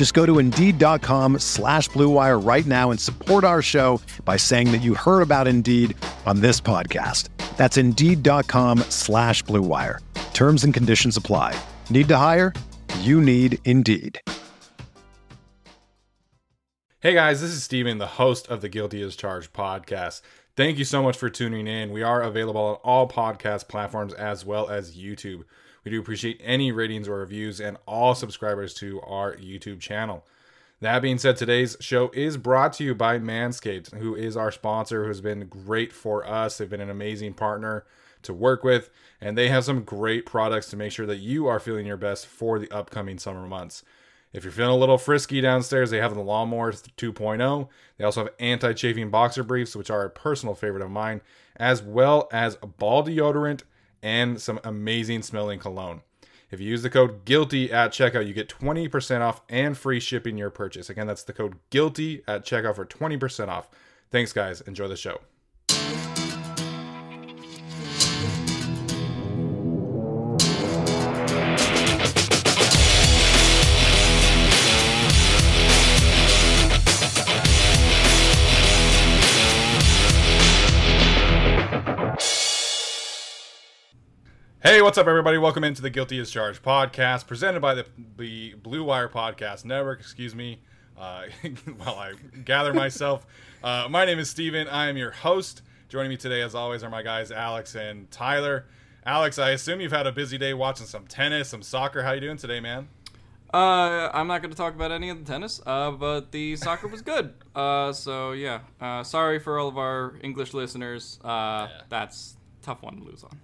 Just go to Indeed.com slash BlueWire right now and support our show by saying that you heard about Indeed on this podcast. That's Indeed.com slash BlueWire. Terms and conditions apply. Need to hire? You need Indeed. Hey guys, this is Steven, the host of the Guilty as Charged podcast. Thank you so much for tuning in. We are available on all podcast platforms as well as YouTube. We do appreciate any ratings or reviews and all subscribers to our YouTube channel. That being said, today's show is brought to you by Manscaped, who is our sponsor, who has been great for us. They've been an amazing partner to work with, and they have some great products to make sure that you are feeling your best for the upcoming summer months. If you're feeling a little frisky downstairs, they have the Lawnmower 2.0. They also have anti chafing boxer briefs, which are a personal favorite of mine, as well as a ball deodorant and some amazing smelling cologne. If you use the code GUILTY at checkout, you get 20% off and free shipping your purchase. Again, that's the code GUILTY at checkout for 20% off. Thanks, guys. Enjoy the show. Hey, what's up, everybody? Welcome into the Guilty as Charged podcast, presented by the, the Blue Wire Podcast Network. Excuse me, uh, while I gather myself. Uh, my name is Steven. I am your host. Joining me today, as always, are my guys Alex and Tyler. Alex, I assume you've had a busy day watching some tennis, some soccer. How you doing today, man? Uh, I'm not going to talk about any of the tennis, uh, but the soccer was good. Uh, so yeah, uh, sorry for all of our English listeners. Uh, Yeah. that's a tough one to lose on.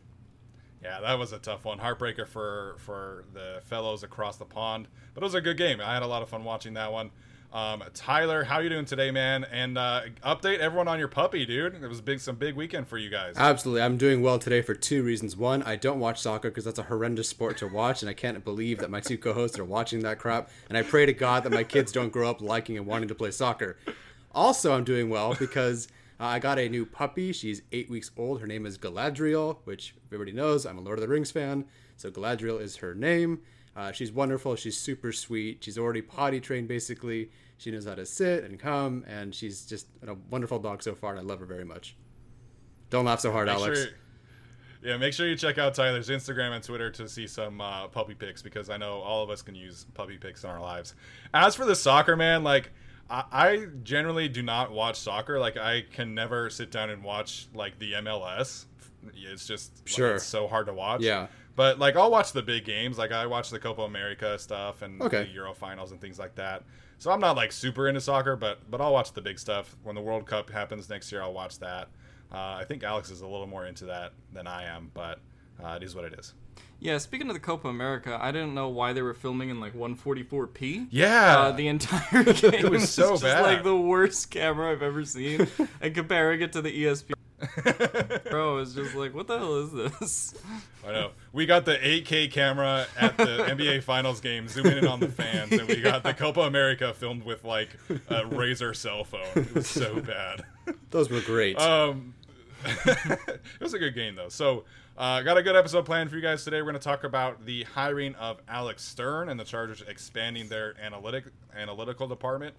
Yeah, that was a tough one. Heartbreaker for for the fellows across the pond, but it was a good game. I had a lot of fun watching that one. Um, Tyler, how you doing today, man? And uh, update everyone on your puppy, dude. It was big, some big weekend for you guys. Absolutely. I'm doing well today for two reasons. One, I don't watch soccer because that's a horrendous sport to watch, and I can't believe that my two co hosts are watching that crap. And I pray to God that my kids don't grow up liking and wanting to play soccer. Also, I'm doing well because uh, I got a new puppy. She's eight weeks old. Her name is Galadriel, which everybody knows. I'm a Lord of the Rings fan, so Galadriel is her name. Uh, she's wonderful. She's super sweet. She's already potty trained, basically. She knows how to sit and come, and she's just a wonderful dog so far, and I love her very much. Don't laugh so hard, Make Alex. sure- yeah, make sure you check out Tyler's Instagram and Twitter to see some uh, puppy pics because I know all of us can use puppy pics in our lives. As for the soccer, man, like I, I generally do not watch soccer. Like I can never sit down and watch like the MLS. It's just like, Sure. it's so hard to watch. Yeah. But like I'll watch the big games. Like I watch the Copa America stuff and Okay. the Euro finals and things like that. So I'm not like super into soccer, but but I'll watch the big stuff. When the World Cup happens next year, I'll watch that. Uh, I think Alex is a little more into that than I am, but uh, it is what it is. Yeah, speaking of the Copa America, I didn't know why they were filming in like 144p. Yeah. Uh, the entire game was so just bad. like the worst camera I've ever seen, and comparing it to the ESP. ESPN Pro is just like, what the hell is this? I know. We got the 8K camera at the NBA Finals game, zooming in on the fans, and we got the Copa America filmed with like a Razor cell phone. It was so bad. Those were great. Um, it was a good game though. So, uh, got a good episode planned for you guys today. We're going to talk about the hiring of Alex Stern and the Chargers expanding their analytic analytical department.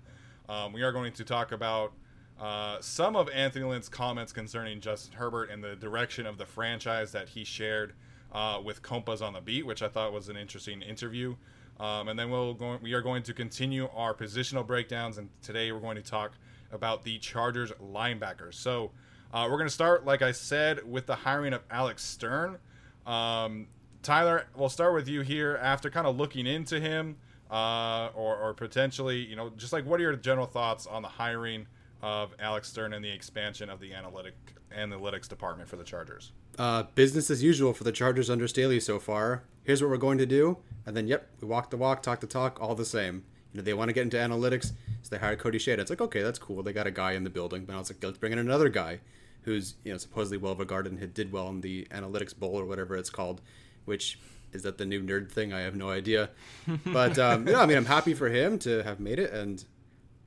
Um, we are going to talk about uh, some of Anthony Lynn's comments concerning Justin Herbert and the direction of the franchise that he shared uh, with Compas on the beat, which I thought was an interesting interview. Um, and then we'll go, we are going to continue our positional breakdowns, and today we're going to talk about the Chargers linebackers. So Uh, we're going to start, like I said, with the hiring of Alex Stern. Um, Tyler, we'll start with you here after kind of looking into him, uh, or, or potentially, you know, just like what are your general thoughts on the hiring of Alex Stern and the expansion of the analytic analytics department for the Chargers? Uh, business as usual for the Chargers under Staley so far. Here's what we're going to do, and then yep, we walk the walk, talk the talk, all the same. You know, they want to get into analytics, so they hired Cody Schade. It's like okay, that's cool. They got a guy in the building, but I was like, let's bring in another guy who's you know supposedly well regarded and did well in the analytics bowl or whatever it's called, which is that the new nerd thing? I have no idea. But um, you know, I mean, I'm happy for him to have made it, and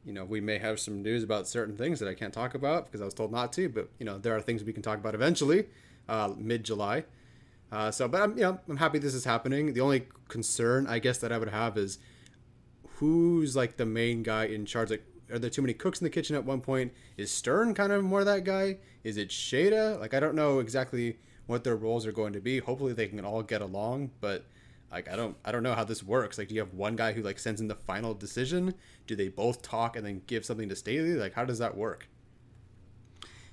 you know, we may have some news about certain things that I can't talk about because I was told not to. But you know, there are things we can talk about eventually, uh, mid July. Uh, so, but I'm you know I'm happy this is happening. The only concern I guess that I would have is who's like the main guy in charge. Like, are there too many cooks in the kitchen at one point? Is Stern kind of more that guy? Is it Shada? Like, I don't know exactly what their roles are going to be. Hopefully, they can all get along, but like I don't I don't know how this works. Like, do you have one guy who like sends in the final decision? Do they both talk and then give something to Staley? Like, how does that work?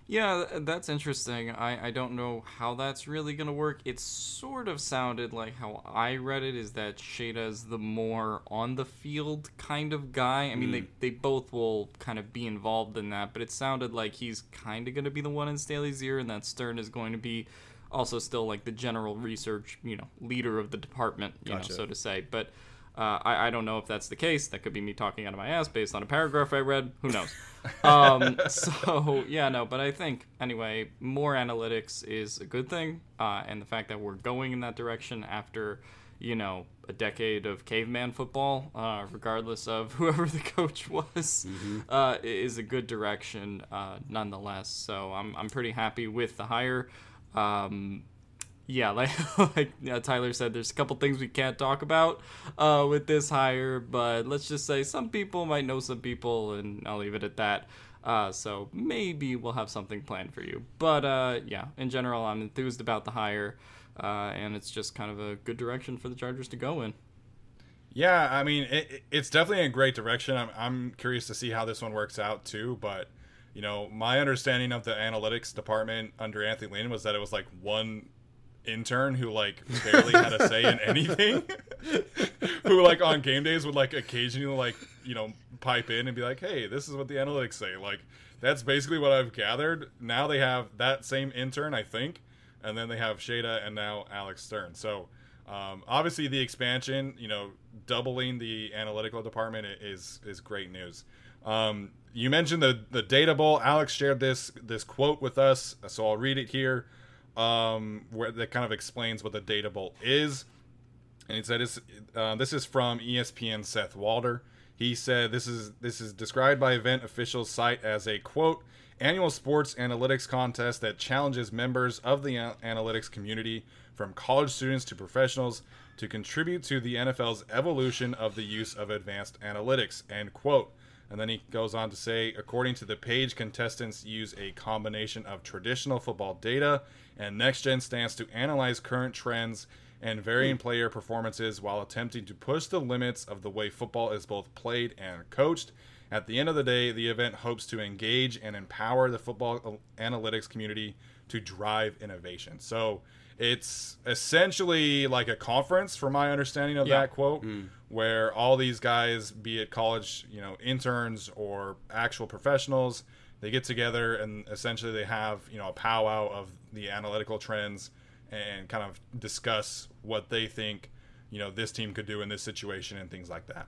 Yeah, that's interesting. I, I don't know how that's really going to work. It sort of sounded like how I read it is that Shada's the more on the field kind of guy. I mean, mm. they, they both will kind of be involved in that, but it sounded like he's kind of going to be the one in Staley's ear and that Stern is going to be also still like the general research, you know, leader of the department, you gotcha. know, so to say. But uh, I, I don't know if that's the case. That could be me talking out of my ass based on a paragraph I read. Who knows? um, so yeah, no. But I think anyway, more analytics is a good thing, uh, and the fact that we're going in that direction after you know a decade of caveman football, uh, regardless of whoever the coach was, mm-hmm. uh, is a good direction uh, nonetheless. So I'm I'm pretty happy with the hire. Um, yeah, like like yeah, Tyler said, there's a couple things we can't talk about uh, with this hire, but let's just say some people might know some people, and I'll leave it at that. Uh, so maybe we'll have something planned for you. But uh, yeah, in general, I'm enthused about the hire, uh, and it's just kind of a good direction for the Chargers to go in. Yeah, I mean, it, it's definitely a great direction. I'm, I'm curious to see how this one works out too, but you know, my understanding of the analytics department under Anthony Lynn was that it was like one intern who like barely had a say in anything who like on game days would like occasionally like you know pipe in and be like hey this is what the analytics say. Like that's basically what i've gathered. Now they have that same intern i think and then they have shada and now alex stern. So um, obviously the expansion you know doubling the analytical department is is great news. Um, you mentioned the the data bowl. Alex shared this this quote with us so i'll read it here um, where that kind of explains what the data bowl is. And he said this, uh, this is from ESPN Seth Walder. He said this is this is described by event officials site as a quote annual sports analytics contest that challenges members of the analytics community from college students to professionals to contribute to the NFL's evolution of the use of advanced analytics end quote and then he goes on to say, according to the page, contestants use a combination of traditional football data and next gen stats to analyze current trends and varying hmm. player performances while attempting to push the limits of the way football is both played and coached. At the end of the day, the event hopes to engage and empower the football uh, analytics community to drive innovation. So it's essentially like a conference, from my understanding of yeah. that quote, mm. where all these guys, be it college, you know, interns or actual professionals, they get together and essentially they have you know a powwow of the analytical trends and kind of discuss what they think you know this team could do in this situation and things like that.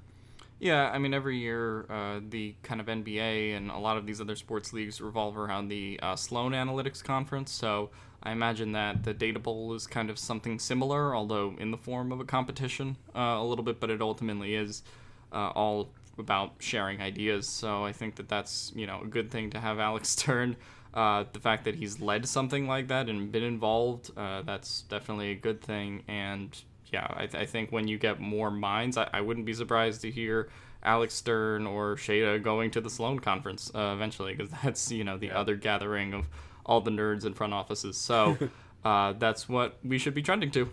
Yeah, I mean, every year uh, the kind of NBA and a lot of these other sports leagues revolve around the uh, Sloan Analytics Conference. So I imagine that the Data Bowl is kind of something similar, although in the form of a competition uh, a little bit, but it ultimately is uh, all about sharing ideas. So I think that that's you know a good thing to have Alex Stern. Uh, the fact that he's led something like that and been involved, uh, that's definitely a good thing. And yeah, I, th- I think when you get more minds, I, I wouldn't be surprised to hear Alex Stern or Shada going to the Sloan conference uh, eventually, because that's you know the yeah. other gathering of all the nerds in front offices. So uh, that's what we should be trending to.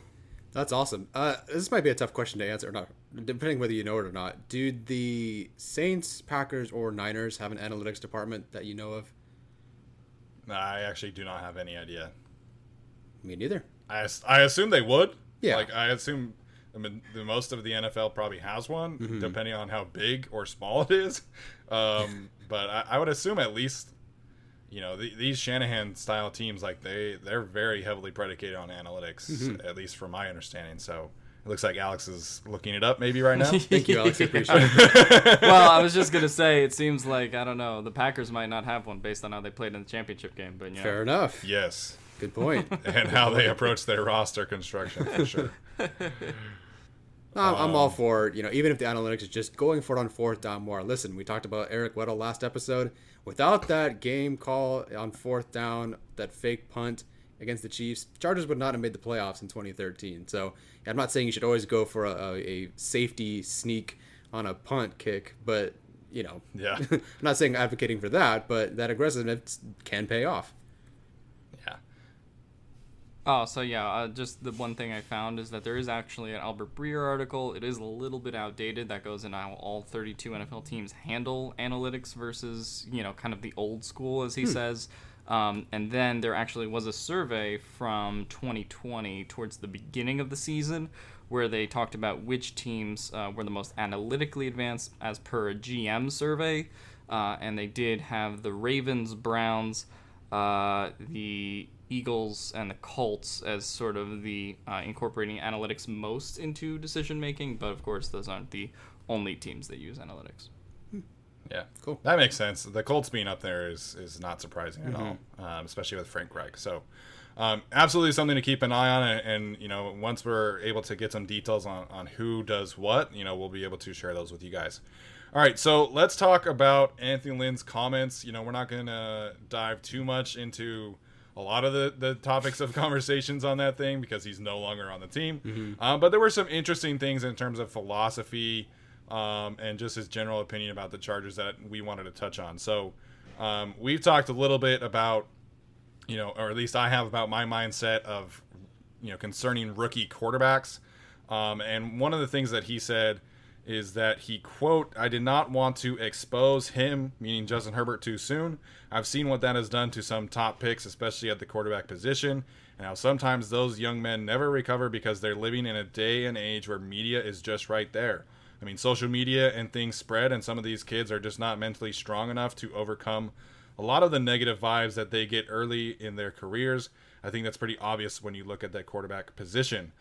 That's awesome. Uh, this might be a tough question to answer, or not, depending whether you know it or not. Do the Saints, Packers, or Niners have an analytics department that you know of? I actually do not have any idea. Me neither. I, I assume they would. Yeah. Like I assume I mean, the most of the NFL probably has one, Mm-hmm. depending on how big or small it is. Um, but I, I would assume at least, you know, the, these Shanahan style teams, like they they're very heavily predicated on analytics, Mm-hmm. at least from my understanding. So it looks like Alex is looking it up maybe right now. Thank you, Alex. I appreciate it. well, I was just gonna say, it seems like I don't know. The Packers might not have one based on how they played in the championship game, but you know, Fair enough. yes, Good point. and how they approach their roster construction for sure. I'm, I'm Um, all for you know even if the analytics is just going for it on fourth down more. Listen, we talked about Eric Weddle last episode. Without that game call on fourth down, that fake punt against the Chiefs, Chargers would not have made the playoffs in 2013. So I'm not saying you should always go for a, a, safety sneak on a punt kick, but you know, Yeah. I'm not saying advocating for that, but that aggressiveness can pay off. Oh, so yeah, uh, just the one thing I found is that there is actually an Albert Breer article. It is a little bit outdated. That goes into how all 32 NFL teams handle analytics versus, you know, kind of the old school, as he says. Um, and then there actually was a survey from 2020 towards the beginning of the season where they talked about which teams uh, were the most analytically advanced as per a GM survey. Uh, and they did have the Ravens, Browns, uh, the Eagles and the Colts as sort of the uh, incorporating analytics most into decision making, but of course those aren't the only teams that use analytics. Yeah, Cool. That makes sense. The Colts being up there is is not surprising at all, um, especially with Frank Reich. So, um, absolutely something to keep an eye on. And, and you know, once we're able to get some details on on who does what, you know, we'll be able to share those with you guys. All right, so let's talk about Anthony Lynn's comments. You know, we're not going to dive too much into a lot of the, the topics of conversations on that thing because he's no longer on the team. Um, but there were some interesting things in terms of philosophy um, and just his general opinion about the Chargers that we wanted to touch on. So um, we've talked a little bit about, you know, or at least I have about my mindset of, you know, concerning rookie quarterbacks. Um, and one of the things that he said is that he quote i did not want to expose him meaning justin herbert too soon. I've seen what that has done to some top picks especially at the quarterback position and how sometimes those young men never recover because they're living in a day and age where media is just right there. I mean social media and things spread and some of these kids are just not mentally strong enough to overcome a lot of the negative vibes that they get early in their careers. I think that's pretty obvious when you look at that quarterback position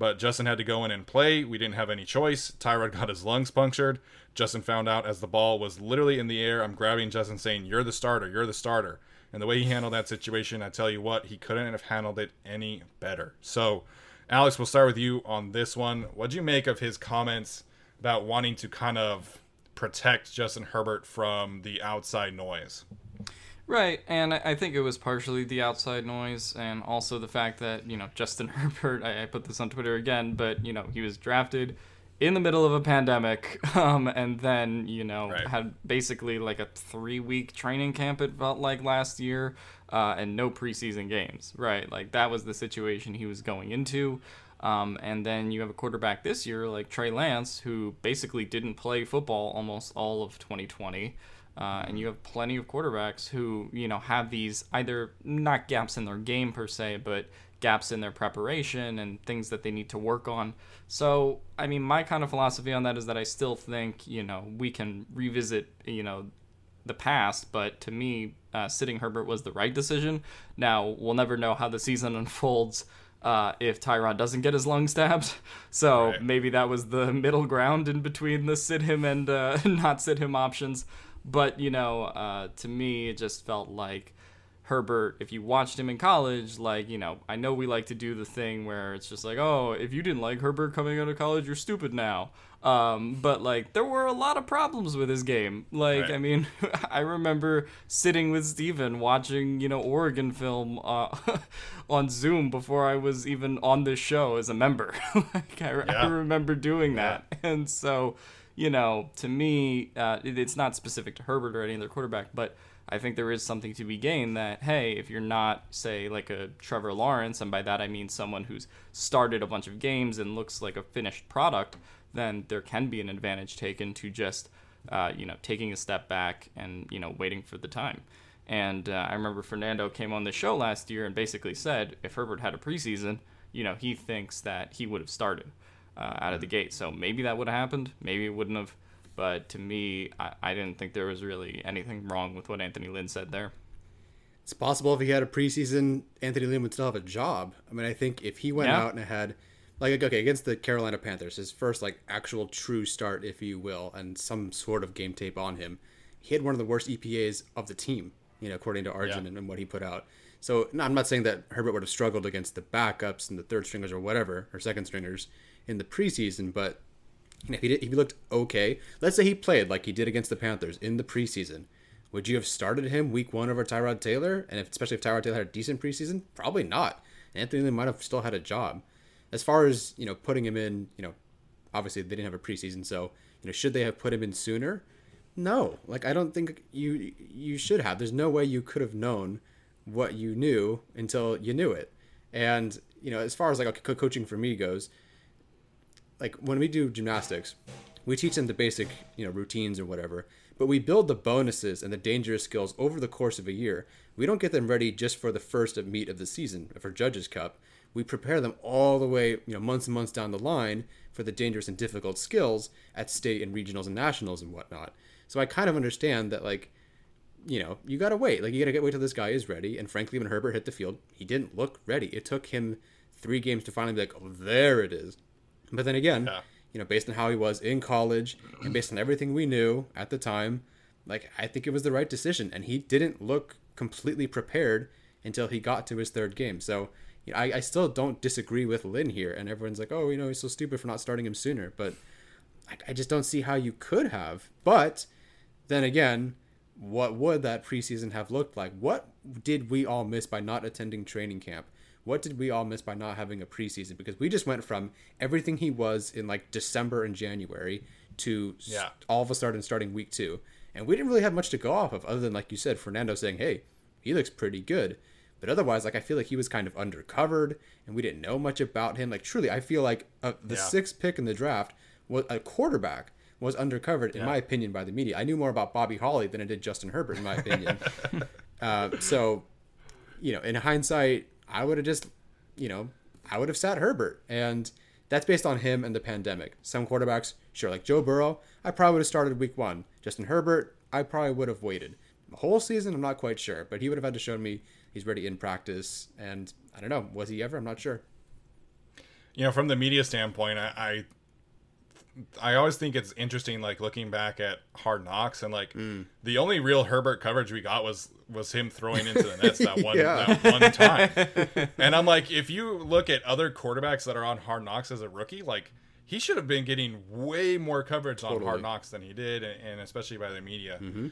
but Justin had to go in and play. We didn't have any choice. Tyrod got his lungs punctured. Justin found out as the ball was literally in the air. I'm grabbing Justin saying, You're the starter. You're the starter. And the way he handled that situation, I tell you what, he couldn't have handled it any better. So, Alex, we'll start with you on this one. What'd you make of his comments about wanting to kind of protect Justin Herbert from the outside noise? Right, and I think it was partially the outside noise, and also the fact that you know Justin Herbert. I, I put this on Twitter again, but you know he was drafted in the middle of a pandemic, um, and then you know Right. had basically like a three-week training camp. It felt like last year, uh, and no preseason games. Right, like that was the situation he was going into. Um, and then you have a quarterback this year like Trey Lance, who basically didn't play football almost all of 2020. Uh, and you have plenty of quarterbacks who, you know, have these either not gaps in their game per se, but gaps in their preparation and things that they need to work on. So, I mean, my kind of philosophy on that is that I still think, you know, we can revisit, you know, the past, but to me, uh, sitting Herbert was the right decision. Now, we'll never know how the season unfolds uh, if Tyrod doesn't get his lung stabbed. So Right. maybe that was the middle ground in between the sit him and uh, not sit him options. But, you know, uh, to me, it just felt like Herbert, if you watched him in college, like, you know, I know we like to do the thing where it's just like, oh, if you didn't like Herbert coming out of college, you're stupid now. Um, but, like, there were a lot of problems with his game. Like, Right. I mean, I remember sitting with Steven watching, you know, Oregon film uh, on Zoom before I was even on this show as a member. like, I, I Yeah. remember doing that. And so, you know, to me, uh, it, it's not specific to Herbert or any other quarterback, but I think there is something to be gained that, hey, if you're not, say, like a Trevor Lawrence, and by that I mean someone who's started a bunch of games and looks like a finished product, then there can be an advantage taken to just, uh, you know, taking a step back and, you know, waiting for the time. And uh, I remember Fernando came on the show last year and basically said if Herbert had a preseason, you know, he thinks that he would have started uh, out of the gate. So maybe that would have happened. Maybe it wouldn't have. But to me, I, I didn't think there was really anything wrong with what Anthony Lynn said there. It's possible if he had a preseason, Anthony Lynn would still have a job. I mean, I think if he went Yeah. out and had, like, okay, against the Carolina Panthers, his first, like, actual true start, if you will, and some sort of game tape on him, he had one of the worst EPAs of the team, you know, according to Arjun Yeah. and, and what he put out. So no, I'm not saying that Herbert would have struggled against the backups and the third stringers or whatever, or second stringers in the preseason, but you know, he did, he looked okay, let's say he played like he did against the Panthers in the preseason, would you have started him week one over Tyrod Taylor? And if, especially if Tyrod Taylor had a decent preseason, probably not. Anthony Lynn might have still had a job. As far as you know, putting him in, you know, obviously they didn't have a preseason, so you know, should they have put him in sooner? No, like I don't think you you should have. There's no way you could have known what you knew until you knew it. And you know, as far as like coaching for me goes, like when we do gymnastics, we teach them the basic, you know, routines or whatever, but we build the bonuses and the dangerous skills over the course of a year. We don't get them ready just for the first of meet of the season for Judges Cup. We prepare them all the way, you know, months and months down the line for the dangerous and difficult skills at state and regionals and nationals and whatnot. So I kind of understand that, like, you know, you gotta wait. Like, you gotta get wait till this guy is ready. And frankly, when Herbert hit the field, he didn't look ready. It took him three games to finally be like, oh, there it is. But then again, Yeah. you know, based on how he was in college and based on everything we knew at the time, like I think it was the right decision. And he didn't look completely prepared until he got to his third game. So you know, I, I still don't disagree with Lynn here. And everyone's like, oh, you know, he's so stupid for not starting him sooner. But I, I just don't see how you could have. But then again, what would that preseason have looked like? What did we all miss by not attending training camp? What did we all miss by not having a preseason? Because we just went from everything he was in like December and January to Yeah. all of a sudden starting week two. And we didn't really have much to go off of other than, like you said, Fernando saying, hey, he looks pretty good. But otherwise, like I feel like he was kind of undercovered and we didn't know much about him. Like truly, I feel like uh, the Yeah. sixth pick in the draft was a quarterback was undercovered in my opinion by the media. I knew more about Bobby Holly than I did Justin Herbert in my opinion. uh, so, you know, in hindsight, I would have just, you know, I would have sat Herbert, and that's based on him and the pandemic. Some quarterbacks, sure, like Joe Burrow, I probably would have started week one. Justin Herbert, I probably would have waited. The whole season, I'm not quite sure, but he would have had to show me he's ready in practice, and I don't know, was he ever? I'm not sure. you know from the media standpoint I, I I always think it's interesting like looking back at Hard Knocks and like hmm. the only real Herbert coverage we got was was him throwing into the nets that one Yeah. that one time. and I'm like if you look at other quarterbacks that are on Hard Knocks as a rookie like he should have been getting way more coverage on Hard Knocks than he did and, and especially by the media. Mm-hmm.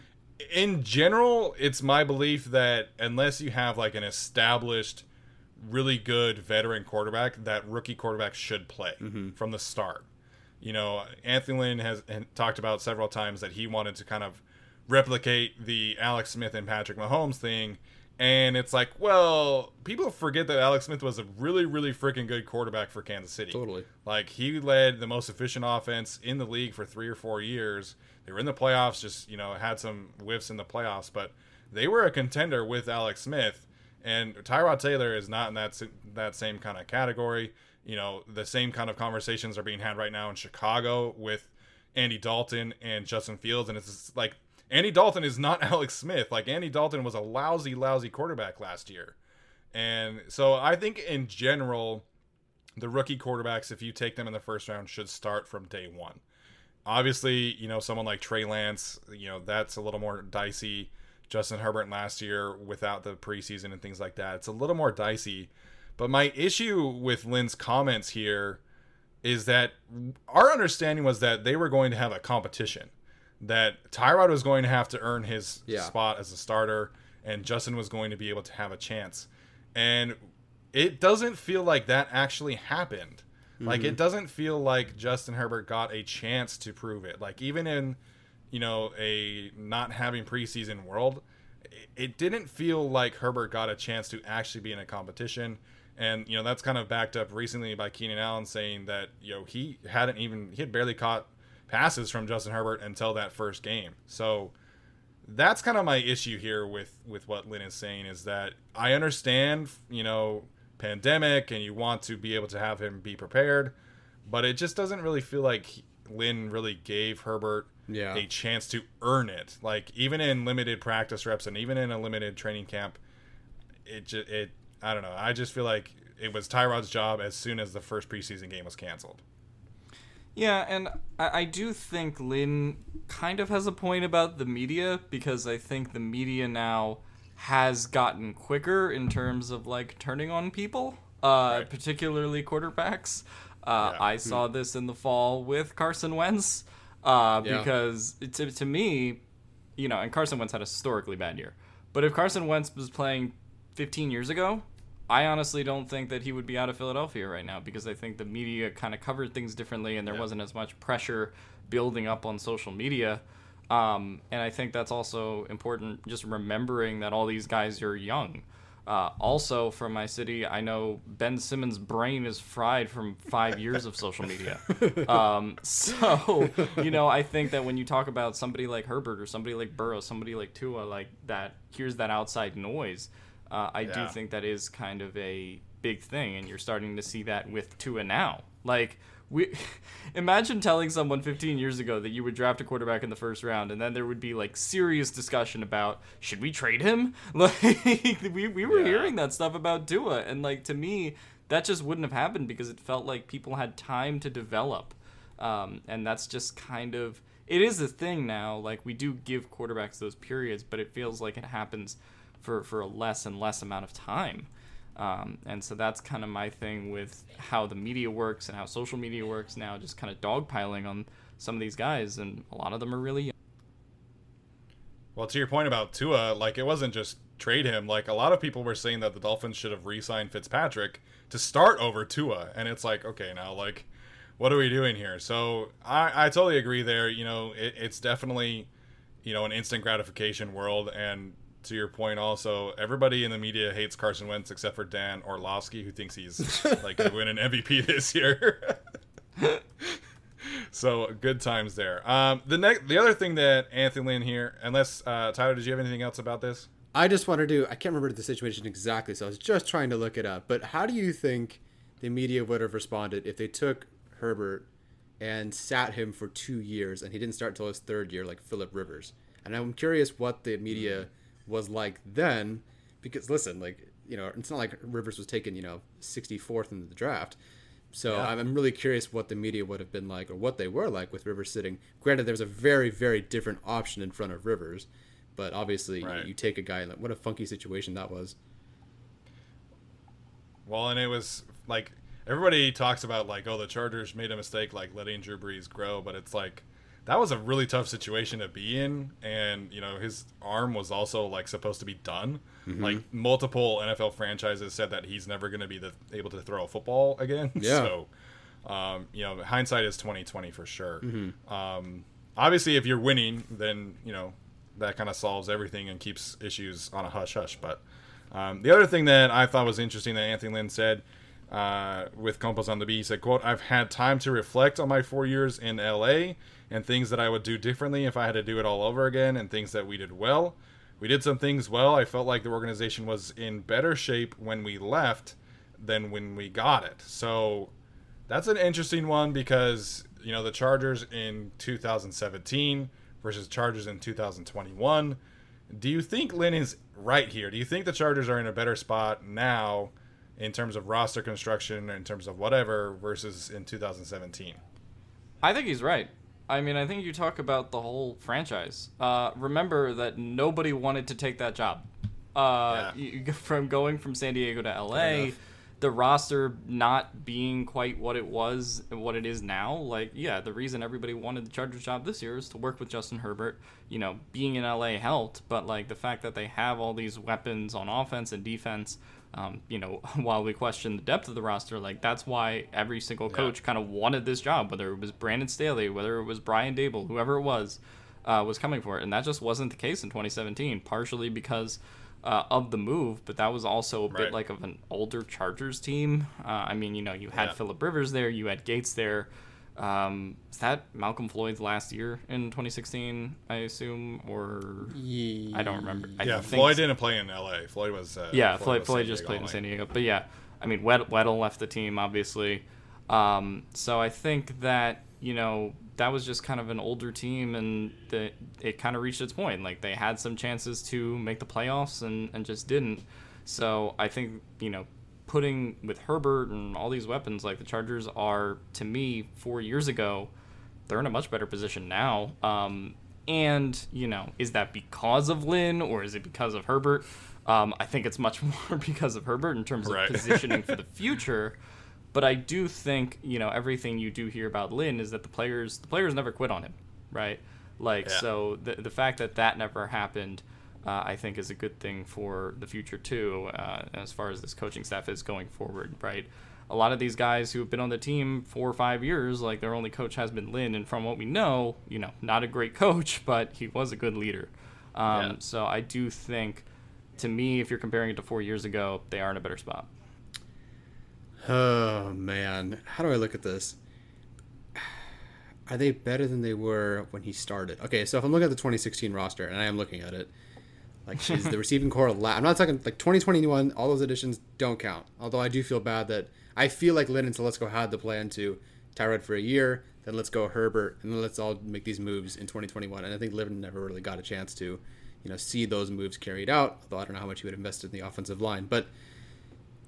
In general, it's my belief that unless you have like an established really good veteran quarterback that rookie quarterback should play mm-hmm. from the start. You know, Anthony Lynn has talked about several times that he wanted to kind of replicate the Alex Smith and Patrick Mahomes thing. And it's like, well, people forget that Alex Smith was a really, really freaking good quarterback for Kansas City. Totally. Like, he led the most efficient offense in the league for three or four years. They were in the playoffs, just, you know, had some whiffs in the playoffs, but they were a contender with Alex Smith. And Tyrod Taylor is not in that that same kind of category. You know, the same kind of conversations are being had right now in Chicago with Andy Dalton and Justin Fields, and it's like Andy Dalton is not Alex Smith. Like Andy Dalton was a lousy, lousy quarterback last year, and so I think in general, the rookie quarterbacks, if you take them in the first round, should start from day one. Obviously, you know someone like Trey Lance, you know that's a little more dicey. Justin Herbert last year without the preseason and things like that, it's a little more dicey. But my issue with Lynn's comments here is that our understanding was that they were going to have a competition. That Tyrod was going to have to earn his Yeah. spot as a starter, and Justin was going to be able to have a chance. And it doesn't feel like that actually happened. Like it mm-hmm. doesn't feel like Justin Herbert got a chance to prove it. Like even in, you know, a not having preseason world, it didn't feel like Herbert got a chance to actually be in a competition. And you know that's kind of backed up recently by Keenan Allen saying that you know he hadn't even he had barely caught passes from Justin Herbert until that first game. So that's kind of my issue here with with what Lynn is saying is that I understand, you know, pandemic and you want to be able to have him be prepared, but it just doesn't really feel like Lynn really gave Herbert Yeah. a chance to earn it. Like even in limited practice reps and even in a limited training camp, it just it I don't know. I just feel like it was Tyrod's job as soon as the first preseason game was canceled. Yeah, and I, I do think Lynn kind of has a point about the media because I think the media now has gotten quicker in terms of like turning on people, uh, Right. particularly quarterbacks. Uh, Yeah. I saw this in the fall with Carson Wentz uh, Yeah. because to, to me, you know, and Carson Wentz had a historically bad year. But if Carson Wentz was playing 15 years ago, I honestly don't think that he would be out of Philadelphia right now because I think the media kind of covered things differently and there wasn't as much pressure building up on social media. Um, and I think that's also important, just remembering that all these guys are young. Uh, also, from my city, I know Ben Simmons' brain is fried from five years of social media. Um, so, you know, I think that when you talk about somebody like Herbert or somebody like Burrow, somebody like Tua, like that, here's that outside noise. Uh, I do think that is kind of a big thing, and you're starting to see that with Tua now. Like, we imagine telling someone 15 years ago that you would draft a quarterback in the first round, and then there would be like serious discussion about should we trade him? Like, we we were Yeah. hearing that stuff about Tua, and like to me, that just wouldn't have happened because it felt like people had time to develop, um, and that's just kind of it is a thing now. Like we do give quarterbacks those periods, but it feels like it happens for for a less and less amount of time. Um, and so that's kind of my thing with how the media works and how social media works now, just kind of dogpiling on some of these guys, and a lot of them are really young. Well, to your point about Tua, like it wasn't just trade him. Like a lot of people were saying that the Dolphins should have re-signed Fitzpatrick to start over Tua, and it's like, okay, now like, what are we doing here? So I, I totally agree there. You know, it, it's definitely, you know, an instant gratification world, and to your point, also everybody in the media hates Carson Wentz except for Dan Orlovsky, who thinks he's like gonna win an MVP this year. So good times there. Um, the next, the other thing that Anthony Lynn here, unless uh, Tyler, did you have anything else about this? I just wanted to. Do. I can't remember the situation exactly, so I was just trying to look it up. But how do you think the media would have responded if they took Herbert and sat him for two years and he didn't start till his third year, like Philip Rivers? And I'm curious what the media was like then, because listen, like you know, it's not like Rivers was taken, you know, 64th in the draft. So Yeah. I'm really curious what the media would have been like, or what they were like with Rivers sitting. Granted, there was a very, very different option in front of Rivers, but obviously Right. you take a guy and what a funky situation that was. Well, and it was like everybody talks about like, oh, the Chargers made a mistake, like letting Drew Brees grow, but it's like that was a really tough situation to be in, and you know his arm was also like supposed to be done. Like multiple NFL franchises said that he's never going to be the, able to throw a football again. Yeah. So, um, you know, hindsight is twenty twenty for sure. Um, obviously, if you're winning, then you know that kind of solves everything and keeps issues on a hush hush. But um, the other thing that I thought was interesting that Anthony Lynn said uh, with Compost on the B, he said, "quote I've had time to reflect on my four years in LA and things that I would do differently if I had to do it all over again, and things that we did well. We did some things well. I felt like the organization was in better shape when we left than when we got it. So." That's an interesting one because you know the Chargers in 2017 versus Chargers in 2021. Do you think Lynn is right here? Do you think the Chargers are in a better spot now in terms of roster construction, in terms of whatever, versus in 2017? I think he's right. I mean, I think you talk about the whole franchise. Uh, remember that nobody wanted to take that job. Uh, Yeah. you- from going from San Diego to LA, the roster not being quite what it was, what it is now. Like, yeah, the reason everybody wanted the Chargers job this year is to work with Justin Herbert. You know, being in LA helped, but like the fact that they have all these weapons on offense and defense. Um, you know, while we question the depth of the roster, like that's why every single coach kind of wanted this job, whether it was Brandon Staley, whether it was Brian Daboll, whoever it was, uh, was coming for it, and that just wasn't the case in 2017. Partially because uh, of the move, but that was also a Right. bit like of an older Chargers team. Uh, I mean, you know, you had Yeah. Philip Rivers there, you had Gates there. Um, is that Malcolm Floyd's last year in 2016? I assume, or I don't remember. I yeah, think Floyd didn't play in L.A. Floyd was. Uh, yeah, Floyd, was Floyd just played in. San Diego. But yeah, I mean, Wed- Weddle left the team, obviously. Um, so I think that, you know, that was just kind of an older team and the, it kind of reached its point. Like, they had some chances to make the playoffs and, and just didn't. So I think, you know, putting with Herbert and all these weapons, like the Chargers are, to me, four years ago, they're in a much better position now. Um, and, you know, is that because of Lynn or is it because of Herbert? Um, I think it's much more because of Herbert in terms of positioning for the future. But I do think, you know, everything you do hear about Lynn is that the players the players never quit on him, right? Like Yeah. so the the fact that that never happened uh, I think is a good thing for the future too, uh, as far as this coaching staff is going forward, right? A lot of these guys who have been on the team four or five years, like their only coach has been Lynn, and from what we know, you know, not a great coach, but he was a good leader. Um, Yeah. So I do think, to me, if you're comparing it to four years ago, they are in a better spot. Oh man, how do I look at this? Are they better than they were when he started? Okay, so if I'm looking at the 2016 roster, and I am looking at it, like is the receiving corps la- I'm not talking like 2021. All those additions don't count. Although I do feel bad that I feel like Lynn and Telesco had the plan to Tyrod for a year, then let's go Herbert, and then let's all make these moves in 2021. And I think Lynn never really got a chance to, you know, see those moves carried out. Although I don't know how much he would have invested in the offensive line, but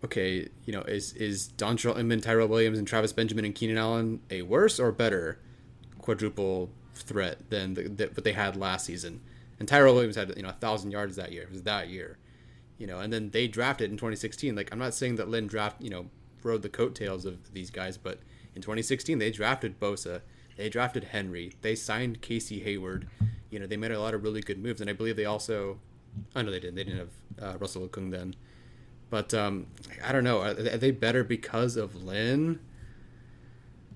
okay, you know, is is Dontrelle Inman, Tyrell Williams, and Travis Benjamin and Keenan Allen a worse or better quadruple threat than the, the, what they had last season? And Tyrell Williams had you know a thousand yards that year. It was that year, you know. And then they drafted in 2016. Like I'm not saying that Lynn draft you know rode the coattails of these guys, but in 2016 they drafted Bosa, they drafted Henry, they signed Casey Hayward. You know, they made a lot of really good moves, and I believe they also. I know they didn't. They didn't have uh, Russell Okung then. But um, I don't know. Are they, better because of Lynn?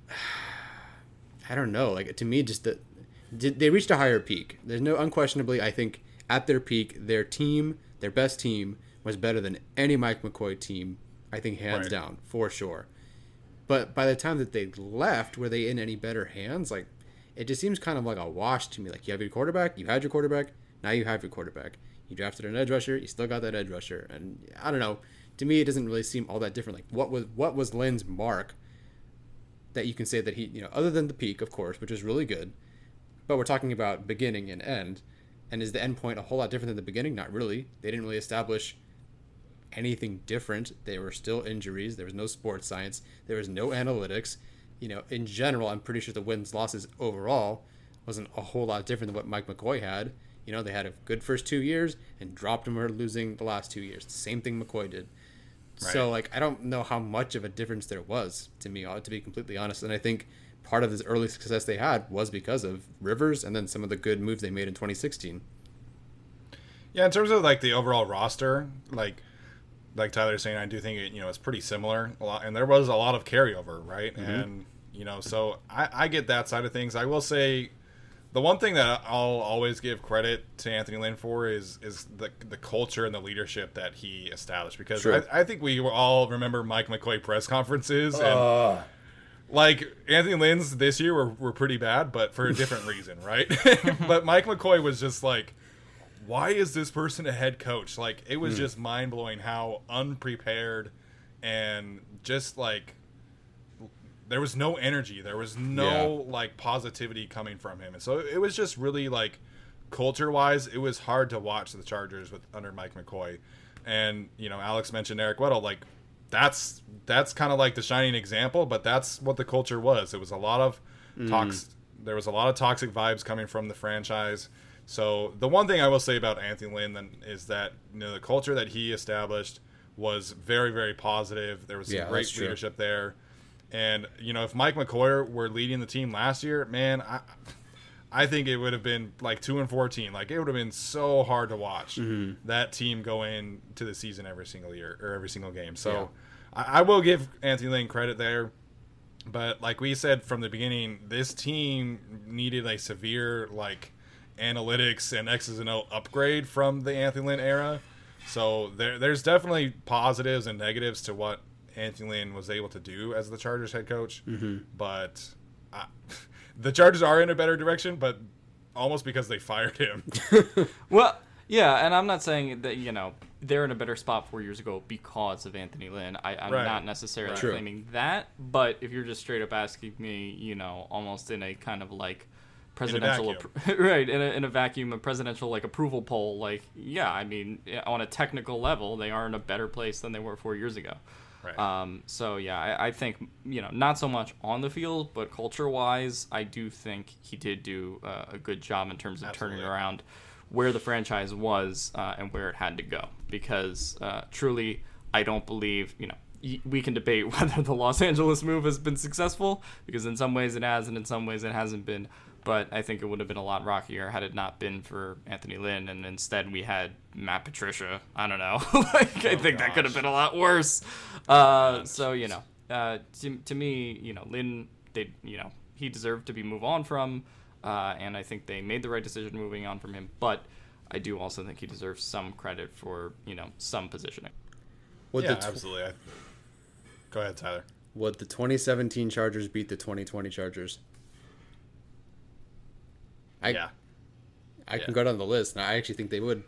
I don't know. Like to me, just that did they reached a higher peak. There's no unquestionably. I think at their peak, their team, their best team, was better than any Mike McCoy team. I think hands Right. down for sure. But by the time that they left, were they in any better hands? Like it just seems kind of like a wash to me. Like you have your quarterback, you had your quarterback, now you have your quarterback. You drafted an edge rusher, you still got that edge rusher, and I don't know. To me, it doesn't really seem all that different. Like what was what was Lynn's mark that you can say that he, you know, other than the peak, of course, which is really good, but we're talking about beginning and end. And is the end point a whole lot different than the beginning? Not really. They didn't really establish anything different. There were still injuries. There was no sports science. There was no analytics. You know, in general, I'm pretty sure the wins losses overall wasn't a whole lot different than what Mike McCoy had. You know, they had a good first two years and dropped them or losing the last two years. The same thing McCoy did. Right. So, like, I don't know how much of a difference there was to me, uh, to be completely honest. And I think part of this early success they had was because of Rivers and then some of the good moves they made in 2016. Yeah, in terms of like the overall roster, like like Tyler's saying, I do think it, you know it's pretty similar. A lot, and there was a lot of carryover, right? Mm-hmm. And you know, so I, I get that side of things. I will say, the one thing that I'll always give credit to Anthony Lynn for is is the the culture and the leadership that he established. Because Sure. I, I think we all remember Mike McCoy press conferences and. Ah. Like Anthony Lynn's this year were, were pretty bad, but for a different reason, right? but Mike McCoy was just like, why is this person a head coach? Like it was hmm. just mind blowing how unprepared and just like there was no energy. There was no like positivity coming from him. And so it was just really like culture wise, it was hard to watch the Chargers with under Mike McCoy. And, you know, Alex mentioned Eric Weddle, like that's that's kind of like the shining example, but that's what the culture was. It was a lot of tox there was a lot of toxic vibes coming from the franchise. So the one thing I will say about Anthony Lynn then is that you know the culture that he established was very very positive. There was some Yeah, great true. leadership there, and you know if Mike McCoy were leading the team last year, man, I I think it would have been like two and fourteen. Like it would have been so hard to watch Mm-hmm. that team go into the season every single year or every single game. So I, I will give Anthony Lynn credit there. But like we said from the beginning, this team needed a severe like analytics and X's and O upgrade from the Anthony Lynn era. So there, there's definitely positives and negatives to what Anthony Lynn was able to do as the Chargers head coach. Mm-hmm. But I, the Chargers are in a better direction, but almost because they fired him. Well, yeah, and I'm not saying that you know they're in a better spot four years ago because of Anthony Lynn. I, I'm Right. not necessarily True. claiming that, but if you're just straight up asking me, you know, almost in a kind of like presidential, vacuum. appro- right, in a, in a vacuum, a presidential like approval poll, like yeah, I mean, on a technical level, they are in a better place than they were four years ago. Right. Um, so yeah, I, I think you know not so much on the field, but culture wise, I do think he did do uh, a good job in terms of turning around where the franchise was uh, and where it had to go. Because uh, truly, I don't believe you know y- we can debate whether the Los Angeles move has been successful because in some ways it has and in some ways it hasn't been. But I think it would have been a lot rockier had it not been for Anthony Lynn, and instead we had Matt Patricia. I don't know. like I think that could have been a lot worse. Uh, so you know, uh, to, to me, you know, Lynn, they, you know, he deserved to be moved on from, uh, and I think they made the right decision moving on from him. But I do also think he deserves some credit for you know some positioning. Would yeah, tw- absolutely. I, go ahead, Tyler. would the 2017 Chargers beat the 2020 Chargers? I yeah, I yeah. can go down the list, and I actually think they would.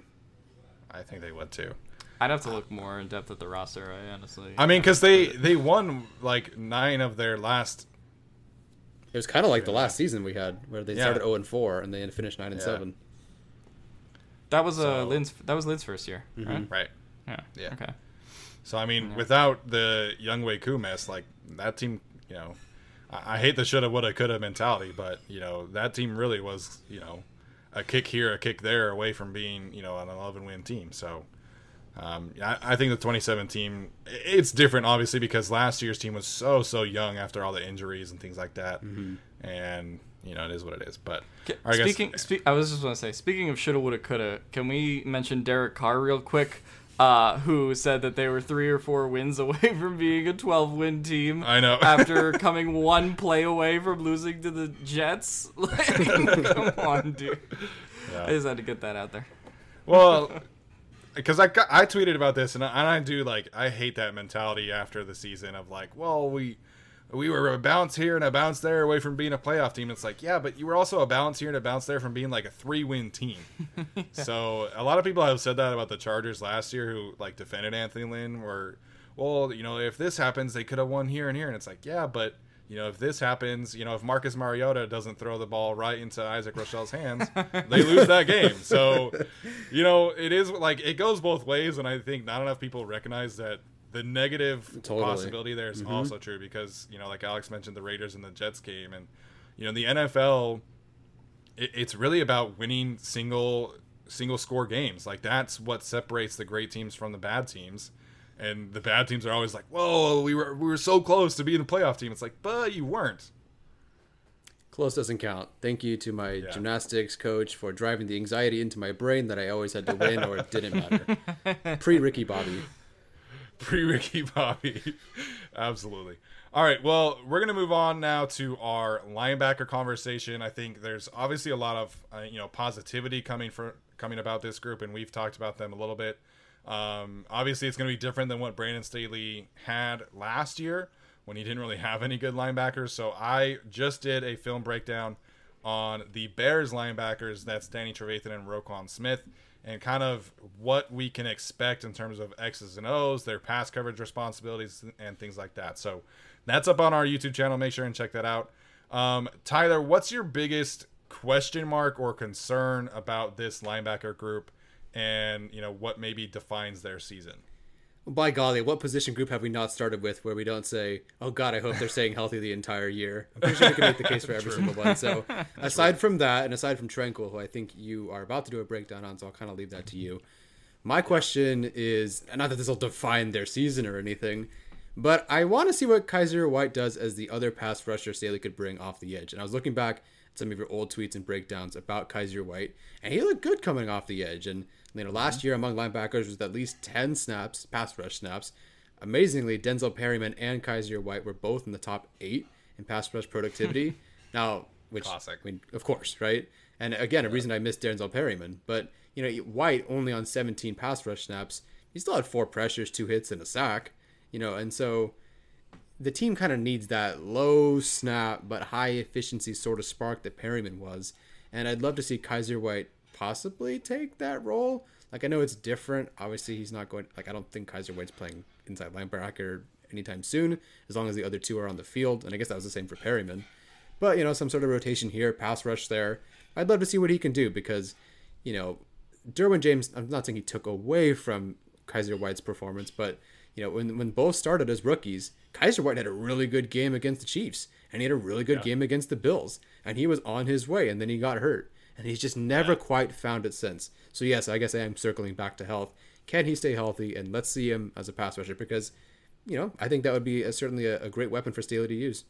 I think they would too. I'd have to look more in depth at the roster. I honestly. I mean, because they they won like nine of their last. It was kind of like the last season we had, where they Yeah. started 0 and 4 and they finished 9 and Yeah. 7. that was uh, so- Lynn's. That was Lynn's first year, Mm-hmm. right? Right. Yeah. Yeah. Okay. So I mean, without the Younghoe Koo mess, like that team, you know, I, I hate the shoulda, woulda, coulda mentality, but you know that team really was, you know, a kick here, a kick there away from being, you know, an 11 win team. So. Um, I, I think the 27 i- it's different, obviously, because last year's team was so so young after all the injuries and things like that, and you know it is what it is. But I guess- Speaking, spe- I was just going to say, speaking of shoulda, woulda, coulda, can we mention Derek Carr real quick? Uh, who said that they were three or four wins away from being a 12 win team? I know. after coming one play away from losing to the Jets. Like, come on, dude. I just had to get that out there. Well, because I got, I tweeted about this and I, and I do like I hate that mentality after the season of like, well, we we were a bounce here and a bounce there away from being a playoff team. It's like, yeah, but you were also a bounce here and a bounce there from being like a three win team. So a lot of people have said that about the Chargers last year who like defended Anthony Lynn were, well, you know, if this happens, they could have won here and here, and it's like, yeah, but. You know, if this happens, you know, if Marcus Mariota doesn't throw the ball right into Isaac Rochell's hands, they lose that game. So, you know, it is like it goes both ways, and I think not enough people recognize that the negative Totally. possibility there is mm-hmm. also true because you know, like Alex mentioned, the Raiders and the Jets game, and you know, the NFL, it, it's really about winning single single score games. Like that's what separates the great teams from the bad teams. And the bad teams are always like, "Whoa, we were we were so close to being a playoff team." It's like, but you weren't. Close doesn't count. Thank you to my gymnastics coach for driving the anxiety into my brain that I always had to win or it didn't matter. Pre Ricky Bobby. pre Ricky Bobby. Absolutely. All right. Well, we're gonna move on now to our linebacker conversation. I think there's obviously a lot of uh, you know positivity coming for coming about this group, and we've talked about them a little bit. Um, obviously, it's going to be different than what Brandon Staley had last year when he didn't really have any good linebackers. So I just did a film breakdown on the Bears linebackers. That's Danny Trevathan and Roquan Smith, and kind of what we can expect in terms of X's and O's, their pass coverage responsibilities, and things like that. So that's up on our YouTube channel. Make sure and check that out. Um, Tyler, what's your biggest question mark or concern about this linebacker group, and you know what maybe defines their season? By golly, what position group have we not started with where we don't say, "Oh God, I hope they're staying healthy the entire year"? I'm pretty sure we can make the case for every single one. So, aside from that, and aside from Tranquill, who I think you are about to do a breakdown on, so I'll kind of leave that to you. My question is, not that this will define their season or anything, but I want to see what Kyzir White does as the other pass rusher Staley could bring off the edge. And I was looking back at some of your old tweets and breakdowns about Kyzir White, and he looked good coming off the edge. And you know, last year among linebackers was at least 10 snaps, pass rush snaps. Amazingly, Denzel Perryman and Kyzir White were both in the top eight in pass rush productivity. now, which Classic. I mean, of course, right? And again, a reason I missed Denzel Perryman, but you know, White only on 17 pass rush snaps, he still had four pressures, two hits, and a sack. You know, and so the team kind of needs that low snap but high efficiency sort of spark that Perryman was. And I'd love to see Kyzir White possibly take that role. Like I know it's different. Obviously, he's not going. Like I don't think Kyzir White's playing inside linebacker anytime soon, as long as the other two are on the field. And I guess that was the same for Perryman. But you know, some sort of rotation here, pass rush there. I'd love to see what he can do because, you know, Derwin James. I'm not saying he took away from Kyzir White's performance, but you know, when when both started as rookies, Kyzir White had a really good game against the Chiefs, and he had a really good yeah. game against the Bills, and he was on his way, and then he got hurt, and he's just never yeah. quite found it since. So yes, I guess I am circling back to health. Can he stay healthy? And let's see him as a pass rusher because, you know, I think that would be a, certainly a, a great weapon for Staley to use.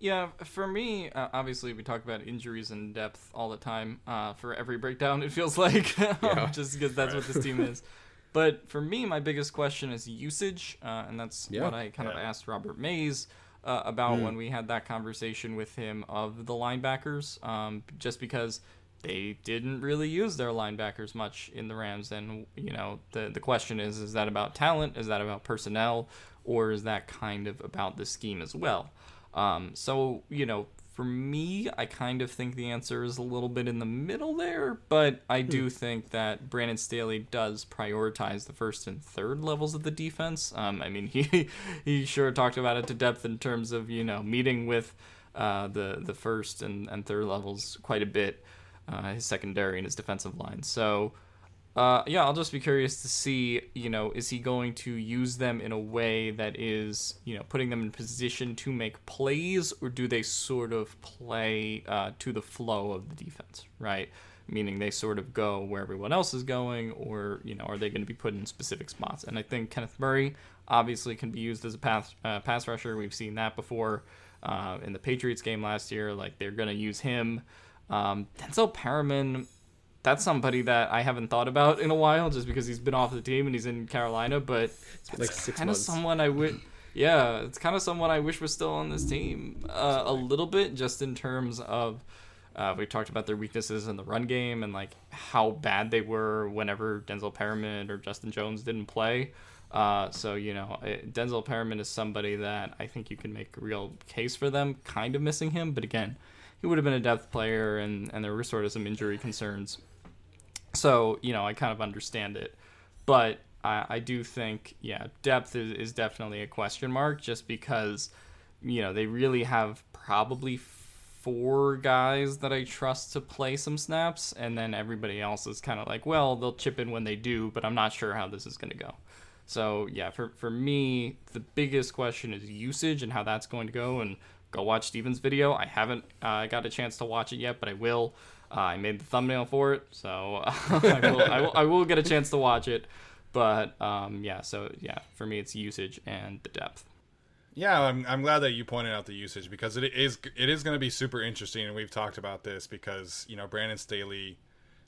Yeah, for me, uh, obviously we talk about injuries and depth all the time. Uh, for every breakdown, it feels like, yeah. just because that's what this team is. But for me, my biggest question is usage, uh, and that's yeah. what I kind yeah. of asked Robert Mays uh, about mm. when we had that conversation with him of the linebackers, um, just because they didn't really use their linebackers much in the Rams. And you know, the the question is: is that about talent? Is that about personnel? Or is that kind of about the scheme as well? Um, so you know, for me, I kind of think the answer is a little bit in the middle there, but I do hmm. think that Brandon Staley does prioritize the first and third levels of the defense. Um, I mean, he he sure talked about it to depth in terms of you know meeting with uh, the the first and, and third levels quite a bit, uh, his secondary and his defensive line. So uh, yeah, I'll just be curious to see, you know, is he going to use them in a way that is, you know, putting them in position to make plays, or do they sort of play uh, to the flow of the defense, right? Meaning they sort of go where everyone else is going, or, you know, are they going to be put in specific spots? And I think Kenneth Murray obviously can be used as a pass, uh, pass rusher. We've seen that before uh, in the Patriots game last year. Like, they're going to use him. Um, Denzel Perryman that's somebody that I haven't thought about in a while, just because he's been off the team and he's in Carolina. But it's like kind of someone I would. Yeah, it's kind of someone I wish was still on this team uh, a little bit, just in terms of uh, we talked about their weaknesses in the run game and like how bad they were whenever Denzel Perryman or Justin Jones didn't play. Uh, so you know, it, Denzel Perryman is somebody that I think you can make a real case for them, kind of missing him. But again, he would have been a depth player, and and there were sort of some injury concerns. So you know, I kind of understand it, but I, I do think yeah, depth is, is definitely a question mark, just because you know they really have probably four guys that I trust to play some snaps, and then everybody else is kind of like, well, they'll chip in when they do, but I'm not sure how this is going to go. So yeah, for for me, the biggest question is usage and how that's going to go, and go watch Steven's video. I haven't uh, got a chance to watch it yet, but I will. Uh, I made the thumbnail for it, so I, will, I, will, I will get a chance to watch it. But um, yeah, so yeah, for me, it's usage and the depth. Yeah, I'm, I'm glad that you pointed out the usage because it is it is going to be super interesting, and we've talked about this because you know Brandon Staley,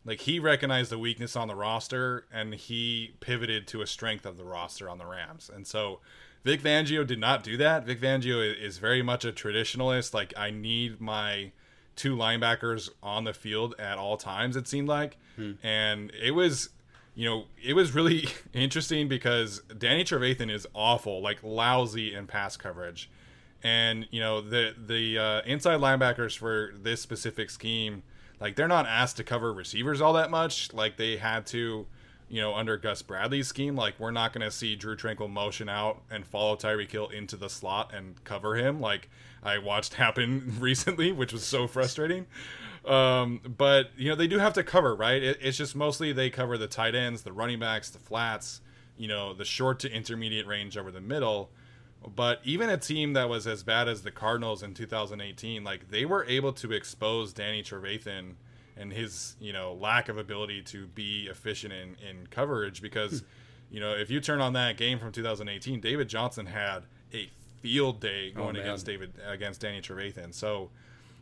like he recognized the weakness on the roster and he pivoted to a strength of the roster on the Rams, and so Vic Fangio did not do that. Vic Fangio is very much a traditionalist. Like I need my two linebackers on the field at all times. It seemed like, hmm. and it was, you know, it was really interesting because Danny Trevathan is awful, like lousy in pass coverage, and you know the the uh, inside linebackers for this specific scheme, like they're not asked to cover receivers all that much. Like they had to you know, under Gus Bradley's scheme, like we're not going to see Drew Tranquill motion out and follow Tyreek Hill into the slot and cover him like I watched happen recently, which was so frustrating. Um, but you know, they do have to cover, right? It, it's just mostly they cover the tight ends, the running backs, the flats, you know, the short to intermediate range over the middle. But even a team that was as bad as the Cardinals in 2018, like they were able to expose Danny Trevathan and his you know lack of ability to be efficient in, in coverage because hmm. you know if you turn on that game from 2018 david johnson had a field day oh, going oh, against david against danny trevathan. So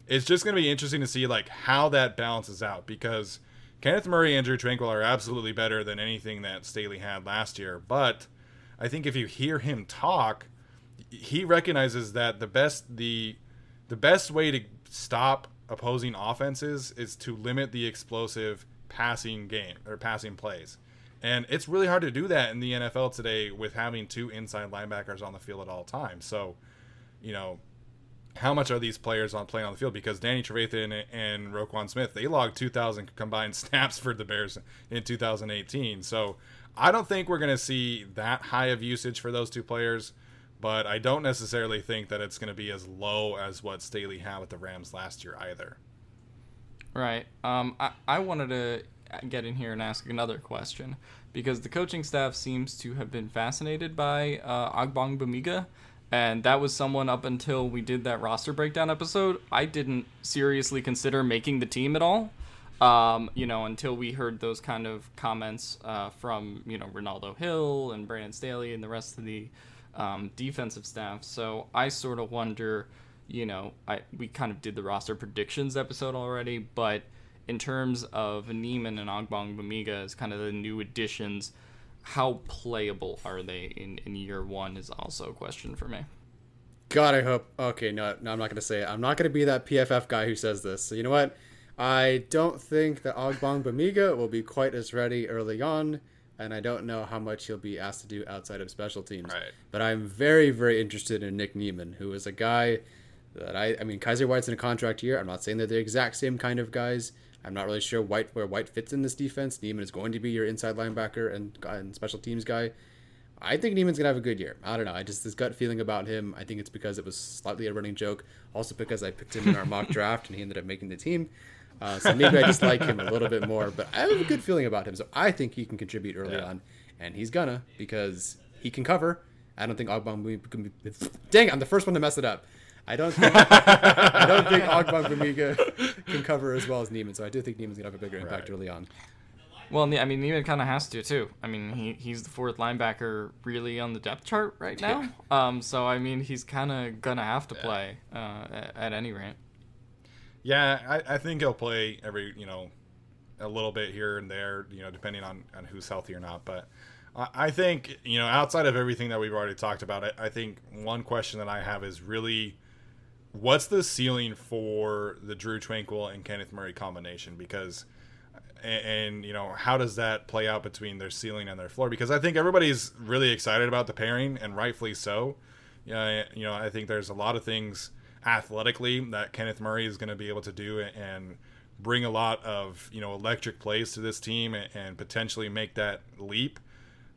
it's just going to be interesting to see like how that balances out because kenneth murray and drew tranquill are absolutely better than anything that staley had last year. But i think if you hear him talk he recognizes that the best the the best way to stop opposing offenses is to limit the explosive passing game or passing plays. And it's really hard to do that in the NFL today with having two inside linebackers on the field at all times. So, you know, how much are these players on playing on the field? Because Danny Trevathan and Roquan Smith, they logged 2,000 combined snaps for the Bears in 2018. So I don't think we're going to see that high of usage for those two players, but I don't necessarily think that it's going to be as low as what Staley had with the Rams last year either. Right. Um, I, I wanted to get in here and ask another question because the coaching staff seems to have been fascinated by uh, Ogbongbemiga and that was someone up until we did that roster breakdown episode. I didn't seriously consider making the team at all. Um, you know, until we heard those kind of comments uh, from you know Renaldo Hill and Brandon Staley and the rest of the um, defensive staff. So I sort of wonder, you know, I we kind of did the roster predictions episode already, but in terms of Niemann and Ogbongbemiga as kind of the new additions how playable are they in, in year one is also a question for me. God, I hope. Okay, no, no, I'm not gonna say it. I'm not gonna be that PFF guy who says this. So you know what? I don't think that Ogbongbemiga will be quite as ready early on, and I don't know how much he'll be asked to do outside of special teams. Right. But I'm very, very interested in Nick Niemann, who is a guy that I. I mean, Kyzir White's in a contract year. I'm not saying they're the exact same kind of guys, I'm not really sure White where White fits in this defense. Niemann is going to be your inside linebacker and, and special teams guy. I think Niemann's gonna have a good year. I don't know. I just this gut feeling about him. I think it's because it was slightly a running joke. Also because I picked him in our mock draft and he ended up making the team. Uh, so maybe I just like him a little bit more. But I have a good feeling about him. So I think he can contribute early yeah. on, and he's gonna because he can cover. I don't think Ogbong can be. Dang, I'm the first one to mess it up. I don't think I don't think Ogbongbemiga can cover as well as Niemann, so I do think Niemann's gonna have a bigger impact right. early on. Well, I mean, Niemann kind of has to too. I mean, he, he's the fourth linebacker really on the depth chart right now. Yeah. Um, so I mean, he's kind of gonna have to yeah. play uh, at, at, any rate. Yeah, I, I think he'll play every you know a little bit here and there, you know, depending on on who's healthy or not. But I think you know outside of everything that we've already talked about, I, I think one question that I have is really what's the ceiling for the Drew Tranquill and Kenneth Murray combination? Because and, and, you know how does that play out between their ceiling and their floor? Because I think everybody's really excited about the pairing, and rightfully so. Yeah, you know I think there's a lot of things athletically that Kenneth Murray is going to be able to do and bring a lot of you know electric plays to this team and, and potentially make that leap.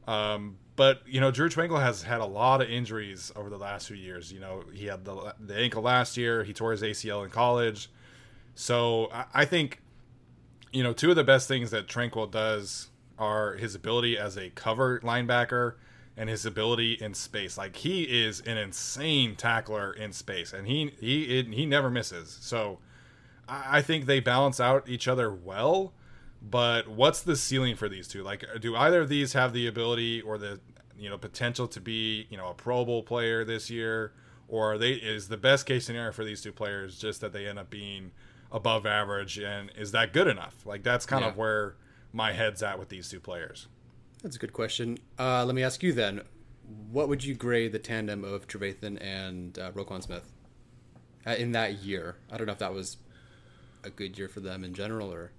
Um, but you know, Drew Tranquill has had a lot of injuries over the last few years. You know, he had the the ankle last year. He tore his ACL in college. So I, I think, you know, two of the best things that Tranquill does are his ability as a cover linebacker and his ability in space. Like he is an insane tackler in space, and he he he never misses. So I think they balance out each other well. But what's the ceiling for these two? Like, do either of these have the ability or the you know potential to be you know a Pro Bowl player this year, or they is the best case scenario for these two players just that they end up being above average, and is that good enough? Like that's kind yeah. of where my head's at with these two players. That's a good question. Uh, let me ask you then, what would you grade the tandem of Trevathan and uh, Roquan Smith uh, in that year? I don't know if that was a good year for them in general or.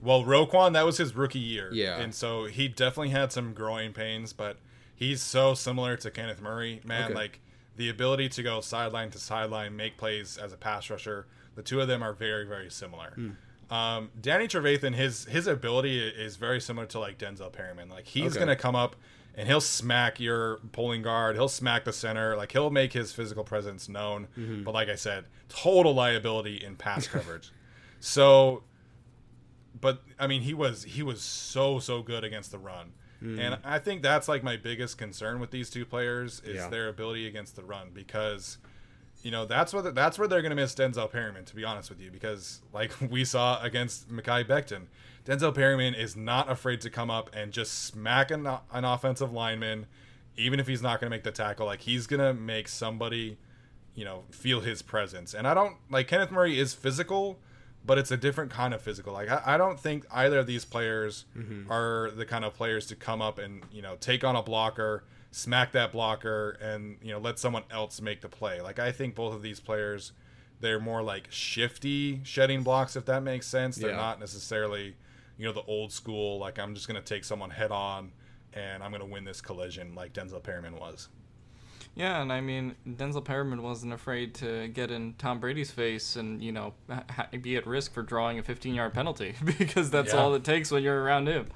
Well, Roquan, that was his rookie year. Yeah. And so he definitely had some growing pains, but he's so similar to Kenneth Murray, man. Okay. Like the ability to go sideline to sideline, make plays as a pass rusher. The two of them are very, very similar. Mm. Um, Danny Trevathan, his his ability is very similar to like Denzel Perryman. Like he's okay. gonna come up and he'll smack your pulling guard. He'll smack the center. Like he'll make his physical presence known. Mm-hmm. But like I said, total liability in pass coverage. so, but I mean, he was he was so so good against the run. Mm. And I think that's like my biggest concern with these two players is yeah. their ability against the run because you know that's what that's where they're going to miss Denzel Perryman to be honest with you because like we saw against Mekhi Becton, Denzel Perryman is not afraid to come up and just smack an, an offensive lineman even if he's not going to make the tackle like he's going to make somebody you know feel his presence. And I don't like Kenneth Murray is physical but it's a different kind of physical. Like I, I don't think either of these players mm-hmm. are the kind of players to come up and you know take on a blocker, smack that blocker, and you know let someone else make the play. Like I think both of these players, they're more like shifty shedding blocks, if that makes sense. They're yeah. not necessarily, you know, the old school, like I'm just going to take someone head on and I'm going to win this collision like Denzel Perryman was. Yeah, and I mean, Denzel Perryman wasn't afraid to get in Tom Brady's face and, you know, ha- be at risk for drawing a 15 yard penalty because that's Yeah. all it takes when you're around him.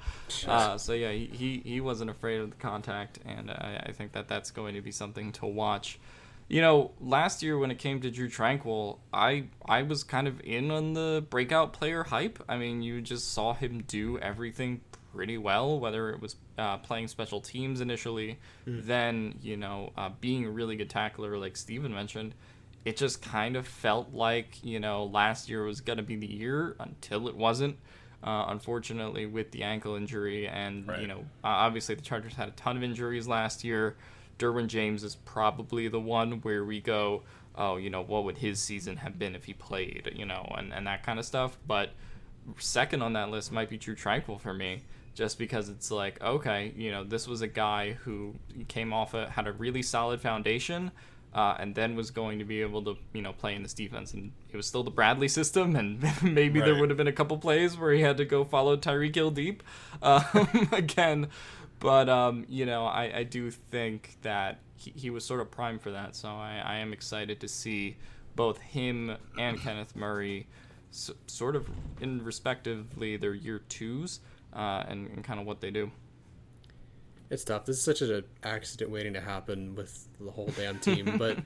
Uh, so, yeah, he, he, he wasn't afraid of the contact, and I, I think that that's going to be something to watch. You know, last year when it came to Drew Tranquill, I I was kind of in on the breakout player hype. I mean, you just saw him do everything pretty well, whether it was uh, playing special teams initially, then you know uh, being a really good tackler like Steven mentioned. It just kind of felt like you know last year was gonna be the year until it wasn't. Uh, unfortunately, with the ankle injury, and Right. you know, uh, obviously the Chargers had a ton of injuries last year. Derwin James is probably the one where we go, oh, you know, what would his season have been if he played, you know, and, and that kind of stuff. But second on that list might be Drew Tranquill for me, just because it's like, okay, you know, this was a guy who came off a, had a really solid foundation. Uh, and then was going to be able to, you know, play in this defense, and it was still the Bradley system, and maybe there would have been a couple plays where he had to go follow Tyreek Hill deep, um, again. But um, you know, I, I do think that he, he was sort of primed for that. So I, I am excited to see both him and Kenneth Murray s- sort of in respectively their year twos uh, and, and kind of what they do. It's tough. This is such an accident waiting to happen with the whole damn team. But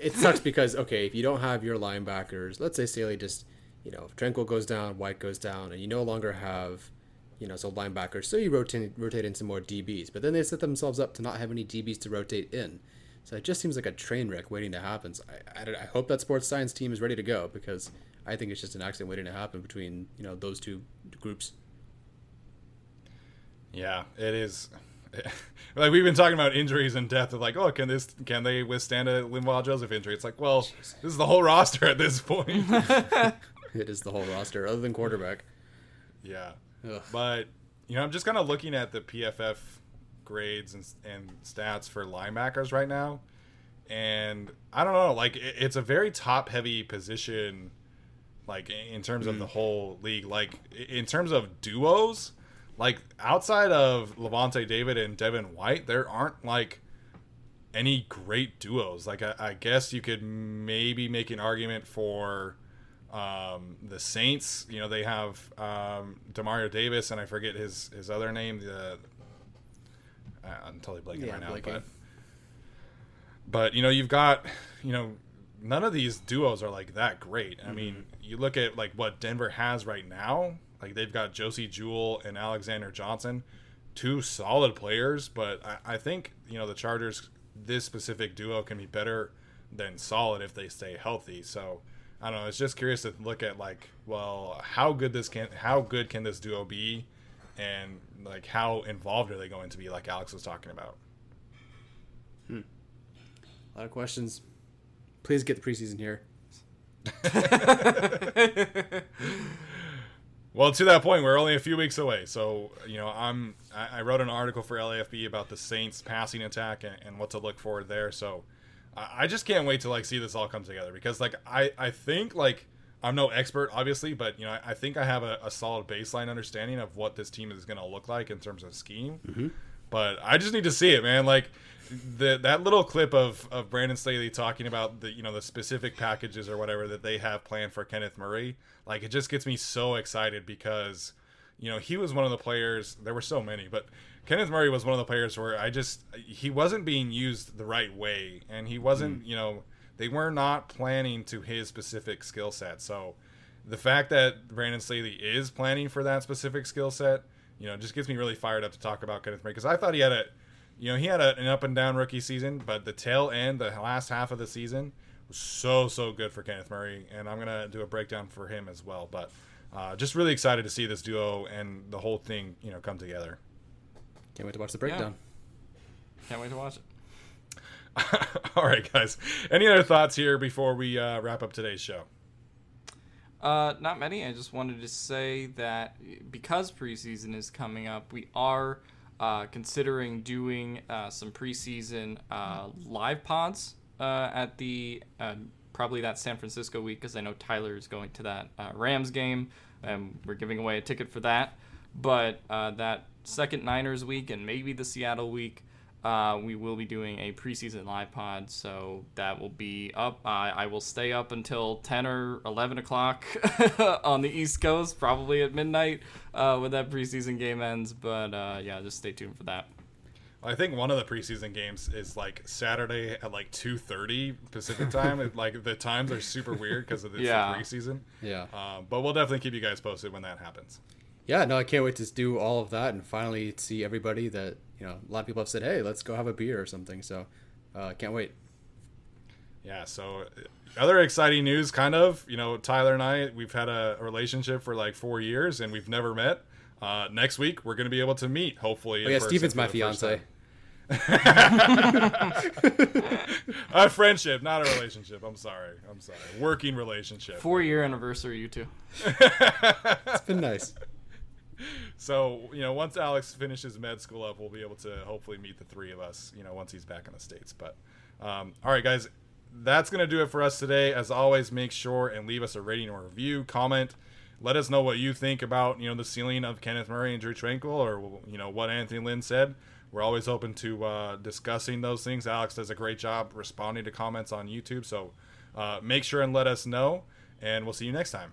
it sucks because okay, if you don't have your linebackers, let's say Staley just, you know, if Tranquill goes down, White goes down, and you no longer have, you know, so linebackers. So you rotate rotate in some more DBs, but then they set themselves up to not have any DBs to rotate in. So it just seems like a train wreck waiting to happen. So I, I, I hope that sports science team is ready to go because I think it's just an accident waiting to happen between you know those two groups. Yeah, it is. like we've been talking about injuries and death. Of like, oh, can this can they withstand a Linval Joseph injury? It's like, well, this is the whole roster at this point. It is the whole roster other than quarterback. yeah, Ugh. but you know, I'm just kind of looking at the PFF grades and and stats for linebackers right now, and I don't know. Like, it, it's a very top heavy position. Like in terms of the mm. whole league, like in terms of duos, like outside of Lavonte David and Devin White, there aren't like any great duos. Like I, I guess you could maybe make an argument for um, the Saints. You know they have um, Demario Davis and I forget his his other name. The uh, I'm totally blanking Yeah, right now, blanking. but but you know you've got you know none of these duos are like that great. I mean, you look at like what Denver has right now. Like they've got Josey Jewell and Alexander Johnson, two solid players. But I, I think you know the Chargers this specific duo can be better than solid if they stay healthy. So I don't know. It's just curious to look at like, well, how good this can how good can this duo be, and like how involved are they going to be? Like Alex was talking about. Hmm. A lot of questions. Please get the preseason here. Well, to that point, we're only a few weeks away. So, you know, I'm I, I wrote an article for LAFB about the Saints passing attack and, and what to look for there. So, I, I just can't wait to like see this all come together because like I I think like I'm no expert obviously, but you know I, I think I have a, a solid baseline understanding of what this team is going to look like in terms of scheme. Mm-hmm. But I just need to see it, man. Like the that little clip of, of Brandon Staley talking about the you know the specific packages or whatever that they have planned for Kenneth Murray, like it just gets me so excited because you know he was one of the players. There were so many, but Kenneth Murray was one of the players where I just he wasn't being used the right way, and he wasn't mm. you know they were not planning to his specific skill set. So the fact that Brandon Staley is planning for that specific skill set, you know, just gets me really fired up to talk about Kenneth Murray because I thought he had a, you know, he had a, an up and down rookie season, but the tail end, the last half of the season, was so so good for Kenneth Murray, and I'm gonna do a breakdown for him as well. But uh, just really excited to see this duo and the whole thing, you know, come together. Can't wait to watch the breakdown. Can't wait to watch it. All right, guys. Any other thoughts here before we uh, wrap up today's show? Uh, not many. I just wanted to say that because preseason is coming up, we are uh, considering doing uh, some preseason uh, live pods uh, at the uh, probably that San Francisco week because I know Tyler is going to that uh, Rams game, and we're giving away a ticket for that. But that second Niners week and maybe the Seattle week, uh, we will be doing a preseason live pod, so that will be up. Uh, I will stay up until 10 or 11 o'clock on the East Coast, probably at midnight uh, when that preseason game ends. But uh, yeah, just stay tuned for that. I think one of the preseason games is like Saturday at like two thirty Pacific time. it, like the times are super weird because of this Yeah. preseason. Yeah. Um, but we'll definitely keep you guys posted when that happens. Yeah, no, I can't wait to do all of that and finally see everybody that, you know, a lot of people have said, hey, let's go have a beer or something. So, uh, can't wait. Yeah. So uh, other exciting news, kind of. You know, Tyler and I, we've had a relationship for like four years and we've never met. Uh, next week we're going to be able to meet, hopefully. Oh, yeah, person Steven's my fiance. a friendship, not a relationship. I'm sorry. I'm sorry. Working relationship. Four year anniversary, you two. It's been nice. So, you know, once Alex finishes med school up, we'll be able to hopefully meet the three of us, you know, once he's back in the States. But, um, all right, guys, that's to do it for us today. As always, make sure and leave us a rating or review, comment. Let us know what you think about, you know, the ceiling of Kenneth Murray and Drew Tranquill or, you know, what Anthony Lynn said. We're always open to uh, discussing those things. Alex does a great job responding to comments on YouTube. So uh, make sure and let us know, and we'll see you next time.